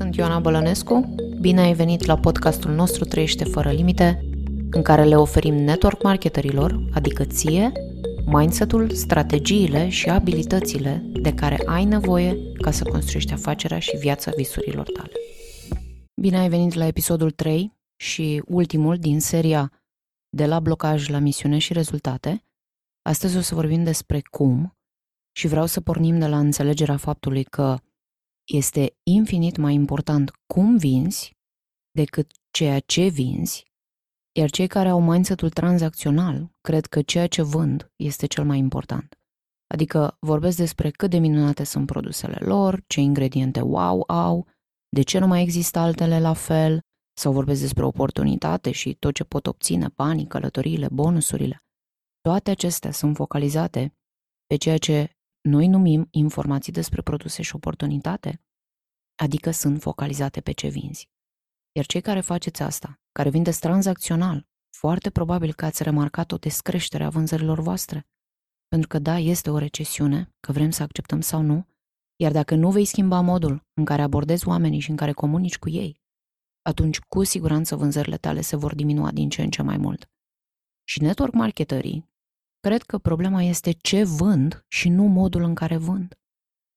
Sunt Ioana Bălănescu. Bine ai venit la podcastul nostru Trăiește fără limite, în care le oferim network marketerilor, adică ție, mindset-ul, strategiile și abilitățile de care ai nevoie ca să construiești afacerea și viața visurilor tale. Bine ai venit la episodul 3 și ultimul din seria De la blocaj la misiune și rezultate. Astăzi o să vorbim despre cum și vreau să pornim de la înțelegerea faptului că este infinit mai important cum vinzi decât ceea ce vinzi, iar cei care au mindset-ul tranzacțional cred că ceea ce vând este cel mai important. Adică vorbesc despre cât de minunate sunt produsele lor, ce ingrediente wow au, de ce nu mai există altele la fel, sau vorbesc despre oportunitate și tot ce pot obține, banii, călătoriile, bonusurile. Toate acestea sunt focalizate pe ceea ce noi numim informații despre produse și oportunitate, adică sunt focalizate pe ce vinzi. Iar cei care faceți asta, care vindeți tranzacțional, foarte probabil că ați remarcat o descreștere a vânzărilor voastre. Pentru că da, este o recesiune, că vrem să acceptăm sau nu, iar dacă nu vei schimba modul în care abordezi oamenii și în care comunici cu ei, atunci cu siguranță vânzările tale se vor diminua din ce în ce mai mult. Și network marketerii Cred că problema este ce vând și nu modul în care vând.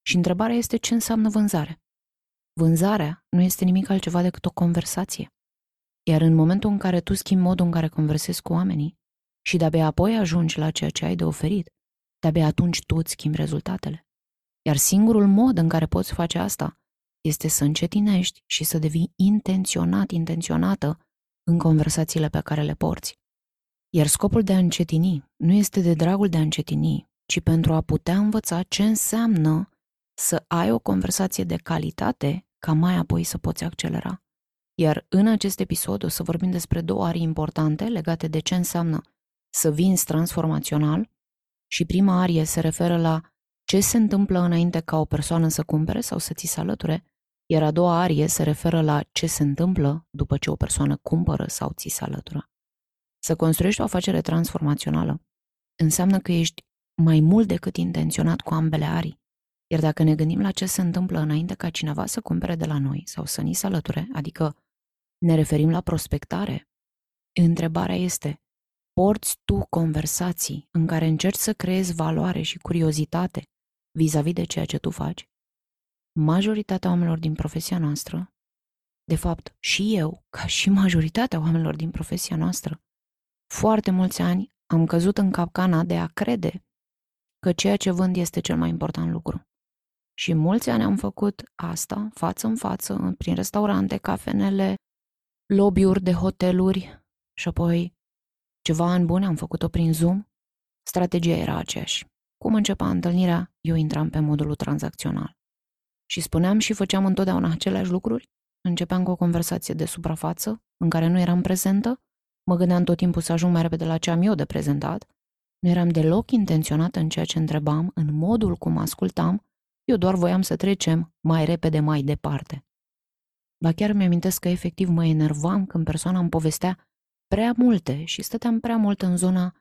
Și întrebarea este ce înseamnă vânzare. Vânzarea nu este nimic altceva decât o conversație. Iar în momentul în care tu schimbi modul în care conversezi cu oamenii și de-abia apoi ajungi la ceea ce ai de oferit, de-abia atunci tu îți schimbi rezultatele. Iar singurul mod în care poți face asta este să încetinești și să devii intenționat, intenționată în conversațiile pe care le porți. Iar scopul de a încetini nu este de dragul de a încetini, ci pentru a putea învăța ce înseamnă să ai o conversație de calitate ca mai apoi să poți accelera. Iar în acest episod o să vorbim despre două arii importante legate de ce înseamnă să vinzi transformațional și prima arie se referă la ce se întâmplă înainte ca o persoană să cumpere sau să ți se alăture, iar a doua arie se referă la ce se întâmplă după ce o persoană cumpără sau ți se alătură. Să construiești o afacere transformațională înseamnă că ești mai mult decât intenționat cu ambele arii. Iar dacă ne gândim la ce se întâmplă înainte ca cineva să cumpere de la noi sau să ni se alăture, adică ne referim la prospectare, întrebarea este, porți tu conversații în care încerci să creezi valoare și curiozitate vis-a-vis de ceea ce tu faci? Majoritatea oamenilor din profesia noastră, de fapt și eu, ca și majoritatea oamenilor din profesia noastră, foarte mulți ani am căzut în capcana de a crede că ceea ce vând este cel mai important lucru. Și mulți ani am făcut asta față în față, prin restaurante, cafenele, lobby-uri de hoteluri și apoi ceva ani bune am făcut-o prin Zoom. Strategia era aceeași. Cum începea întâlnirea, eu intram pe modulul tranzacțional. Și spuneam și făceam întotdeauna aceleași lucruri. Începeam cu o conversație de suprafață, în care nu eram prezentă, Mă gândeam tot timpul să ajung mai repede la ce am eu de prezentat. Nu eram deloc intenționată în ceea ce întrebam, în modul cum ascultam, eu doar voiam să trecem mai repede mai departe. Ba chiar mi-amintesc că efectiv mă enervam când persoana îmi povestea prea multe și stăteam prea mult în zona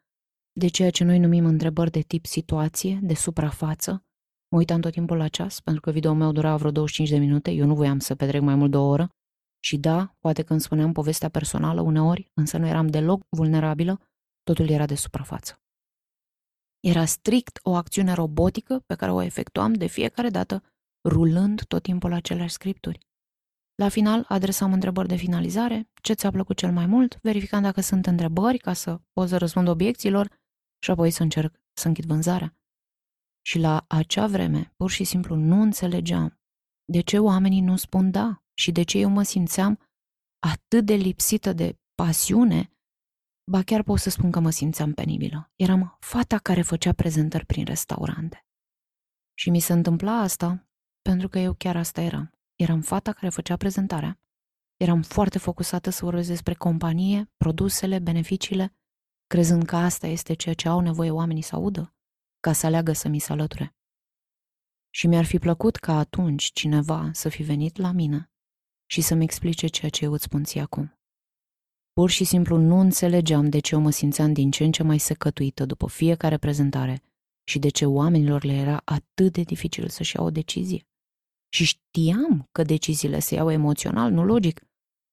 de ceea ce noi numim întrebări de tip situație, de suprafață. Mă uitam tot timpul la ceas, pentru că videoul meu dura vreo 25 de minute, eu nu voiam să petrec mai mult de o oră. Și da, poate când spuneam povestea personală uneori, însă nu eram deloc vulnerabilă, totul era de suprafață. Era strict o acțiune robotică pe care o efectuam de fiecare dată, rulând tot timpul aceleași scripturi. La final, adresam întrebări de finalizare, ce ți-a plăcut cel mai mult, verificând dacă sunt întrebări ca să pot să răspund obiecțiilor și apoi să încerc să închid vânzarea. Și la acea vreme, pur și simplu, nu înțelegeam de ce oamenii nu spun da și de ce eu mă simțeam atât de lipsită de pasiune, ba chiar pot să spun că mă simțeam penibilă. Eram fata care făcea prezentări prin restaurante. Și mi se întâmpla asta pentru că eu chiar asta eram. Eram fata care făcea prezentarea. Eram foarte focusată să vorbesc despre companie, produsele, beneficiile, crezând că asta este ceea ce au nevoie oamenii să audă, ca să aleagă să mi se alăture. Și mi-ar fi plăcut ca atunci cineva să fi venit la mine și să-mi explice ceea ce eu îți spun ție acum. Pur și simplu nu înțelegeam de ce eu mă simțeam din ce în ce mai secătuită după fiecare prezentare și de ce oamenilor le era atât de dificil să-și iau o decizie. și știam că deciziile se iau emoțional, nu logic.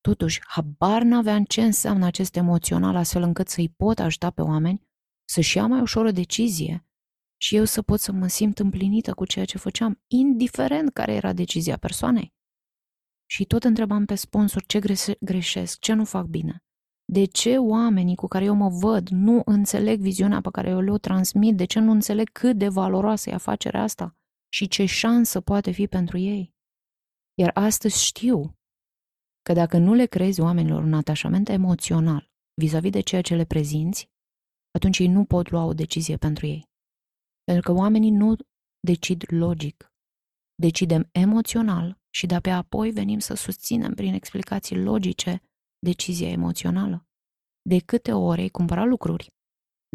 Totuși, habar n-aveam ce înseamnă acest emoțional astfel încât să-i pot ajuta pe oameni să-și ia mai ușor o decizie și eu să pot să mă simt împlinită cu ceea ce făceam, indiferent care era decizia persoanei. Și tot întrebam pe sponsor ce greșesc, ce nu fac bine. De ce oamenii cu care eu mă văd nu înțeleg viziunea pe care eu le-o transmit? De ce nu înțeleg cât de valoroasă e afacerea asta și ce șansă poate fi pentru ei? Iar astăzi știu că dacă nu le crezi oamenilor un atașament emoțional vis-a-vis de ceea ce le prezinți, atunci ei nu pot lua o decizie pentru ei. Pentru că oamenii nu decid logic, decidem emoțional și de-abia apoi venim să susținem prin explicații logice decizia emoțională. De câte ori ai cumpărat lucruri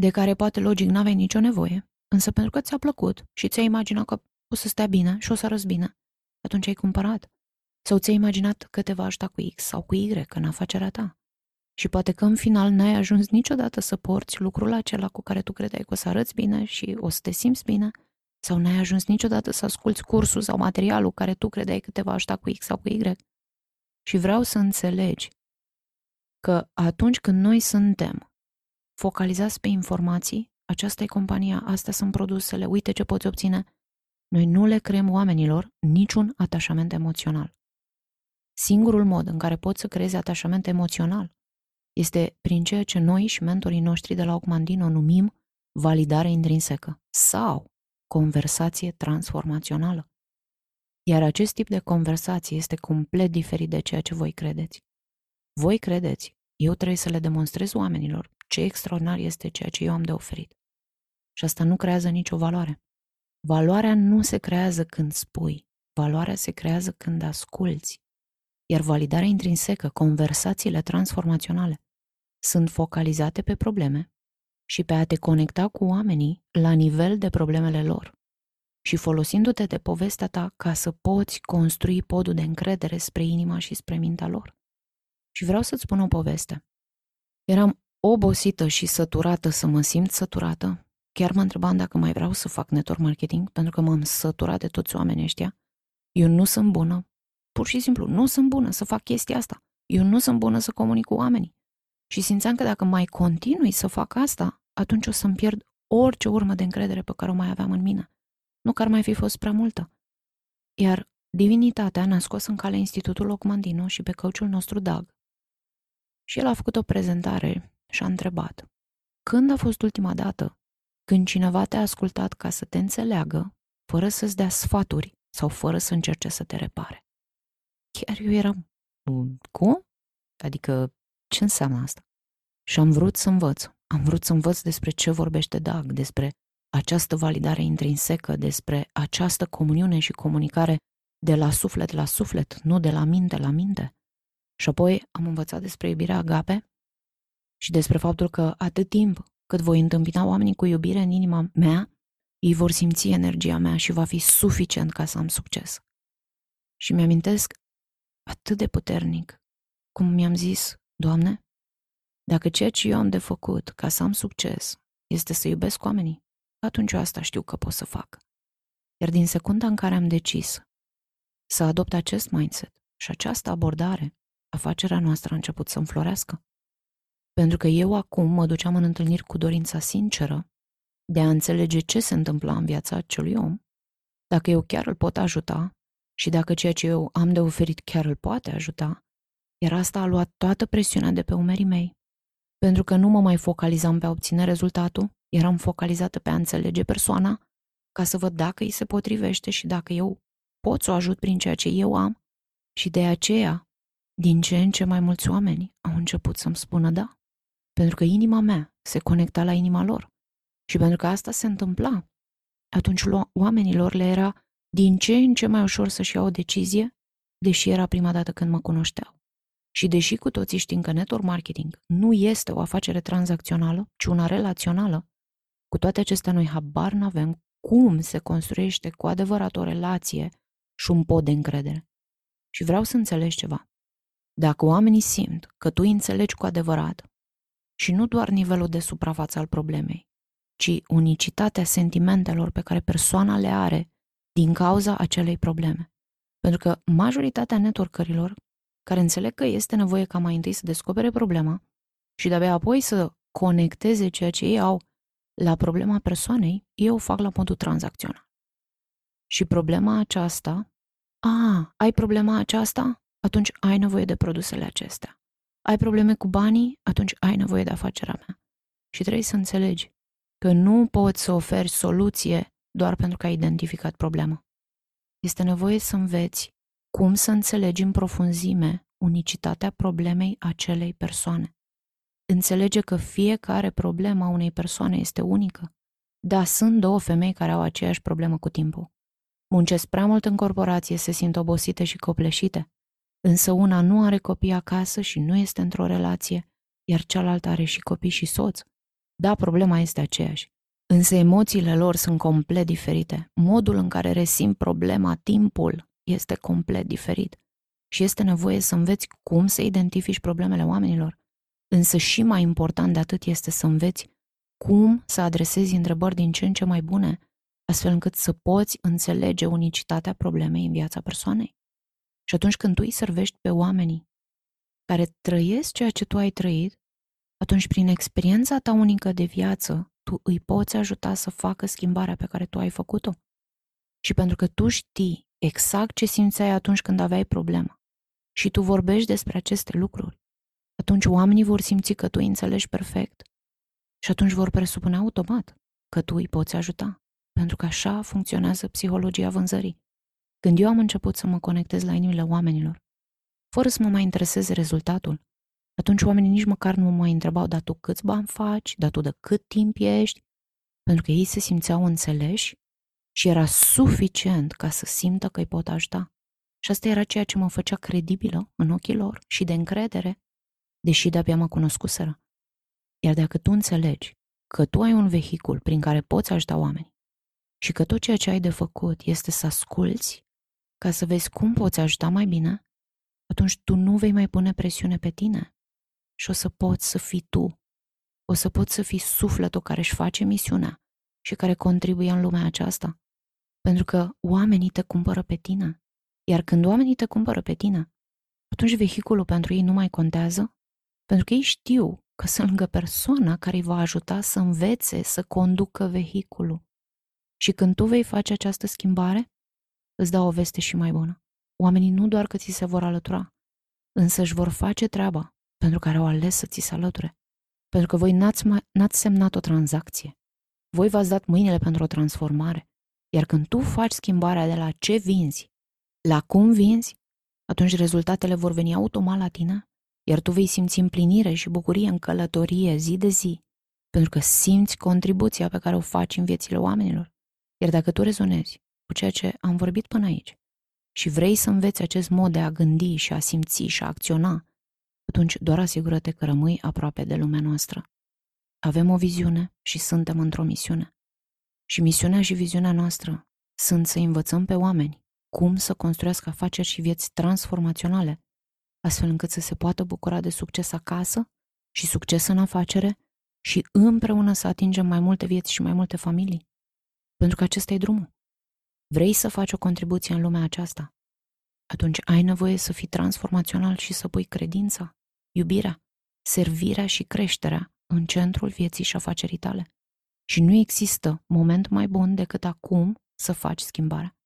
de care poate logic n-aveai nicio nevoie, însă pentru că ți-a plăcut și ți-ai imaginat că o să stea bine și o să arăți bine, atunci ai cumpărat. Sau ți-ai imaginat că te va ajuta cu X sau cu Y în afacerea ta. Și poate că în final n-ai ajuns niciodată să porți lucrul acela cu care tu credeai că o să arăți bine și o să te simți bine, sau n-ai ajuns niciodată să asculți cursul sau materialul care tu credeai că te va ajuta cu X sau cu Y. Și vreau să înțelegi că atunci când noi suntem focalizați pe informații, aceasta e compania, astea sunt produsele, uite ce poți obține, noi nu le creăm oamenilor niciun atașament emoțional. Singurul mod în care poți să creezi atașament emoțional este prin ceea ce noi și mentorii noștri de la Ocmandino numim validare intrinsecă sau conversație transformațională. Iar acest tip de conversație este complet diferit de ceea ce voi credeți. Voi credeți, eu trebuie să le demonstrez oamenilor ce extraordinar este ceea ce eu am de oferit. Și asta nu creează nicio valoare. Valoarea nu se creează când spui, valoarea se creează când asculți. Iar validarea intrinsecă, conversațiile transformaționale, sunt focalizate pe probleme și pe a te conecta cu oamenii la nivel de problemele lor și folosindu-te de povestea ta ca să poți construi podul de încredere spre inima și spre mintea lor. Și vreau să-ți spun o poveste. Eram obosită și săturată să mă simt săturată. Chiar mă întrebam dacă mai vreau să fac network marketing, pentru că m-am săturat de toți oamenii ăștia. Eu nu sunt bună, pur și simplu, nu sunt bună să fac chestia asta. Eu nu sunt bună să comunic cu oamenii. Și simțeam că dacă mai continui să fac asta, atunci o să-mi pierd orice urmă de încredere pe care o mai aveam în mine. Nu că ar mai fi fost prea multă. Iar divinitatea ne-a scos în cale Institutul Locmandino și pe căuciul nostru Dag. Și el a făcut o prezentare și a întrebat Când a fost ultima dată când cineva te-a ascultat ca să te înțeleagă, fără să-ți dea sfaturi sau fără să încerce să te repare? Chiar eu eram, cum? Adică ce înseamnă asta? Și am vrut să învăț. Am vrut să învăț despre ce vorbește Dag, despre această validare intrinsecă, despre această comuniune și comunicare de la suflet la suflet, nu de la minte la minte. Și apoi am învățat despre iubirea agape și despre faptul că atât timp cât voi întâmpina oamenii cu iubire în inima mea, ei vor simți energia mea și va fi suficient ca să am succes. Și mi-amintesc atât de puternic cum mi-am zis, Doamne, dacă ceea ce eu am de făcut ca să am succes este să iubesc oamenii, atunci eu asta știu că pot să fac. Iar din secunda în care am decis să adopt acest mindset și această abordare, afacerea noastră a început să înflorească. Pentru că eu acum mă duceam în întâlniri cu dorința sinceră de a înțelege ce se întâmpla în viața acelui om, dacă eu chiar îl pot ajuta și dacă ceea ce eu am de oferit chiar îl poate ajuta, iar asta a luat toată presiunea de pe umerii mei pentru că nu mă mai focalizam pe a obține rezultatul, eram focalizată pe a înțelege persoana, ca să văd dacă îi se potrivește și dacă eu pot să o ajut prin ceea ce eu am. Și de aceea, din ce în ce mai mulți oameni au început să-mi spună da. Pentru că inima mea se conecta la inima lor. Și pentru că asta se întâmpla, atunci oamenilor le era din ce în ce mai ușor să-și iau o decizie, deși era prima dată când mă cunoșteau. Și deși cu toții știm că network marketing nu este o afacere tranzacțională, ci una relațională, cu toate acestea noi habar n-avem cum se construiește cu adevărat o relație și un pod de încredere. Și vreau să înțelegi ceva. Dacă oamenii simt că tu înțelegi cu adevărat și nu doar nivelul de suprafață al problemei, ci unicitatea sentimentelor pe care persoana le are din cauza acelei probleme, Pentru că majoritatea networkerilor care înțeleg că este nevoie ca mai întâi să descopere problema și de-abia apoi să conecteze ceea ce ei au la problema persoanei, ei o fac la modul tranzacțional. Și problema aceasta, a, ai problema aceasta? Atunci ai nevoie de produsele acestea. Ai probleme cu banii? Atunci ai nevoie de afacerea mea. Și trebuie să înțelegi că nu poți să oferi soluție doar pentru că ai identificat problema. Este nevoie să înveți cum să înțelegi în profunzime unicitatea problemei acelei persoane. Înțelege că fiecare problemă a unei persoane este unică. Da, sunt două femei care au aceeași problemă cu timpul. Muncesc prea mult în corporație, se simt obosite și copleșite. Însă una nu are copii acasă și nu este într-o relație, iar cealaltă are și copii și soț. Da, problema este aceeași. Însă emoțiile lor sunt complet diferite. Modul în care resimt problema, timpul, este complet diferit. Și este nevoie să înveți cum să identifici problemele oamenilor. Însă și mai important de atât este să înveți cum să adresezi întrebări din ce în ce mai bune, astfel încât să poți înțelege unicitatea problemei în viața persoanei. Și atunci când tu îi servești pe oamenii care trăiesc ceea ce tu ai trăit, atunci prin experiența ta unică de viață, tu îi poți ajuta să facă schimbarea pe care tu ai făcut-o. Și pentru că tu știi exact ce simțeai atunci când aveai problemă. Și tu vorbești despre aceste lucruri, atunci oamenii vor simți că tu îi înțelegi perfect. Și atunci vor presupune automat că tu îi poți ajuta. Pentru că așa funcționează psihologia vânzării. Când eu am început să mă conectez la inimile oamenilor, fără să mă mai intereseze rezultatul, atunci oamenii nici măcar nu mă mai întrebau, dar tu câți bani faci, dar tu de cât timp ești, pentru că ei se simțeau înțeleși și era suficient ca să simtă că îi pot ajuta. Și asta era ceea ce mă făcea credibilă în ochii lor și de încredere, deși de-abia mă cunoscuseră. Iar dacă tu înțelegi că tu ai un vehicul prin care poți ajuta oameni și că tot ceea ce ai de făcut este să asculți ca să vezi cum poți ajuta mai bine, atunci tu nu vei mai pune presiune pe tine și o să poți să fii tu. O să poți să fii sufletul care își face misiunea și care contribuie în lumea aceasta. Pentru că oamenii te cumpără pe tine. Iar când oamenii te cumpără pe tine, atunci vehiculul pentru ei nu mai contează, pentru că ei știu că sunt lângă persoana care îi va ajuta să învețe să conducă vehiculul. Și când tu vei face această schimbare, îți dau o veste și mai bună. Oamenii nu doar că ți se vor alătura, însă își vor face treaba pentru care au ales să ți se alăture. Pentru că voi n-ați, n-ați semnat o tranzacție. Voi v-ați dat mâinile pentru o transformare. Iar când tu faci schimbarea de la ce vinzi la cum vinzi, atunci rezultatele vor veni automat la tine, iar tu vei simți împlinire și bucurie în călătorie zi de zi, pentru că simți contribuția pe care o faci în viețile oamenilor. Iar dacă tu rezonezi cu ceea ce am vorbit până aici și vrei să înveți acest mod de a gândi și a simți și a acționa, atunci doar asigură-te că rămâi aproape de lumea noastră. Avem o viziune și suntem într-o misiune. Și misiunea și viziunea noastră sunt să învățăm pe oameni cum să construiască afaceri și vieți transformaționale, astfel încât să se poată bucura de succes acasă și succes în afacere și împreună să atingem mai multe vieți și mai multe familii. Pentru că acesta e drumul. Vrei să faci o contribuție în lumea aceasta? Atunci ai nevoie să fii transformațional și să pui credința, iubirea, servirea și creșterea în centrul vieții și afacerii tale. Și nu există moment mai bun decât acum să faci schimbarea.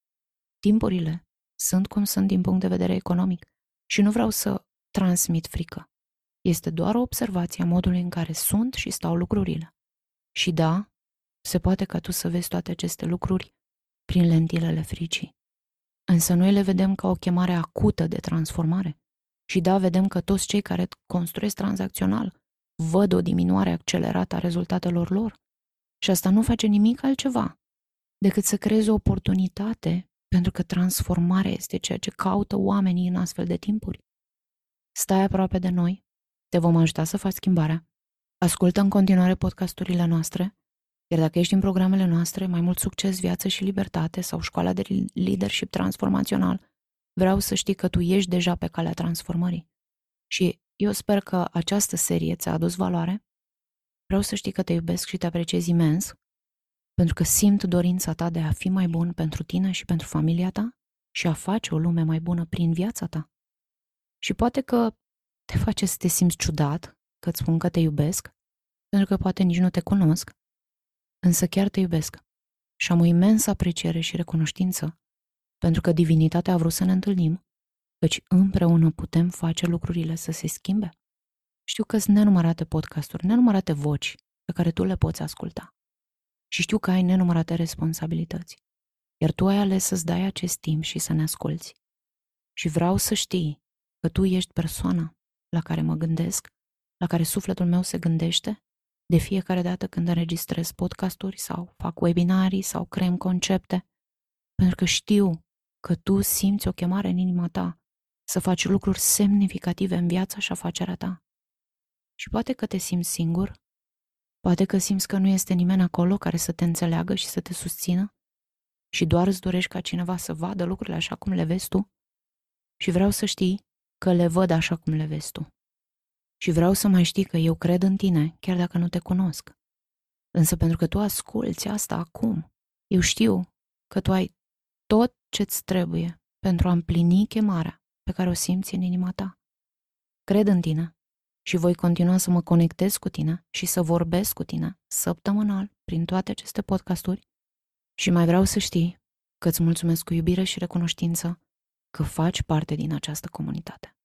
Timpurile sunt cum sunt din punct de vedere economic și nu vreau să transmit frică. Este doar o observație a modului în care sunt și stau lucrurile. Și da, se poate ca tu să vezi toate aceste lucruri prin lentilele fricii. Însă noi le vedem ca o chemare acută de transformare. Și da, vedem că toți cei care construiesc tranzacțional văd o diminuare accelerată a rezultatelor lor. Și asta nu face nimic altceva decât să creeze o oportunitate pentru că transformarea este ceea ce caută oamenii în astfel de timpuri. Stai aproape de noi, te vom ajuta să faci schimbarea. Ascultă în continuare podcasturile noastre, iar dacă ești în programele noastre, mai mult succes, viață și libertate sau școala de leadership transformațional, vreau să știi că tu ești deja pe calea transformării. Și eu sper că această serie ți-a adus valoare. Vreau să știi că te iubesc și te apreciez imens, pentru că simt dorința ta de a fi mai bun pentru tine și pentru familia ta și a face o lume mai bună prin viața ta. Și poate că te face să te simți ciudat că îți spun că te iubesc, pentru că poate nici nu te cunosc, însă chiar te iubesc și am o imensă apreciere și recunoștință pentru că divinitatea a vrut să ne întâlnim, căci împreună putem face lucrurile să se schimbe. Știu că sunt nenumărate podcasturi, nenumărate voci pe care tu le poți asculta. Și știu că ai nenumărate responsabilități. Iar tu ai ales să-ți dai acest timp și să ne asculți. Și vreau să știi că tu ești persoana la care mă gândesc, la care sufletul meu se gândește de fiecare dată când înregistrez podcasturi sau fac webinarii sau creăm concepte, pentru că știu că tu simți o chemare în inima ta să faci lucruri semnificative în viața și afacerea ta. Și poate că te simți singur, poate că simți că nu este nimeni acolo care să te înțeleagă și să te susțină și doar îți dorești ca cineva să vadă lucrurile așa cum le vezi tu. Și vreau să știi că le văd așa cum le vezi tu. Și vreau să mai știi că eu cred în tine, chiar dacă nu te cunosc. Însă pentru că tu asculți asta acum, eu știu că tu ai tot ce-ți trebuie pentru a împlini chemarea pe care o simți în inima ta. Cred în tine și voi continua să mă conectez cu tine și să vorbesc cu tine săptămânal prin toate aceste podcasturi și mai vreau să știi că îți mulțumesc cu iubire și recunoștință că faci parte din această comunitate.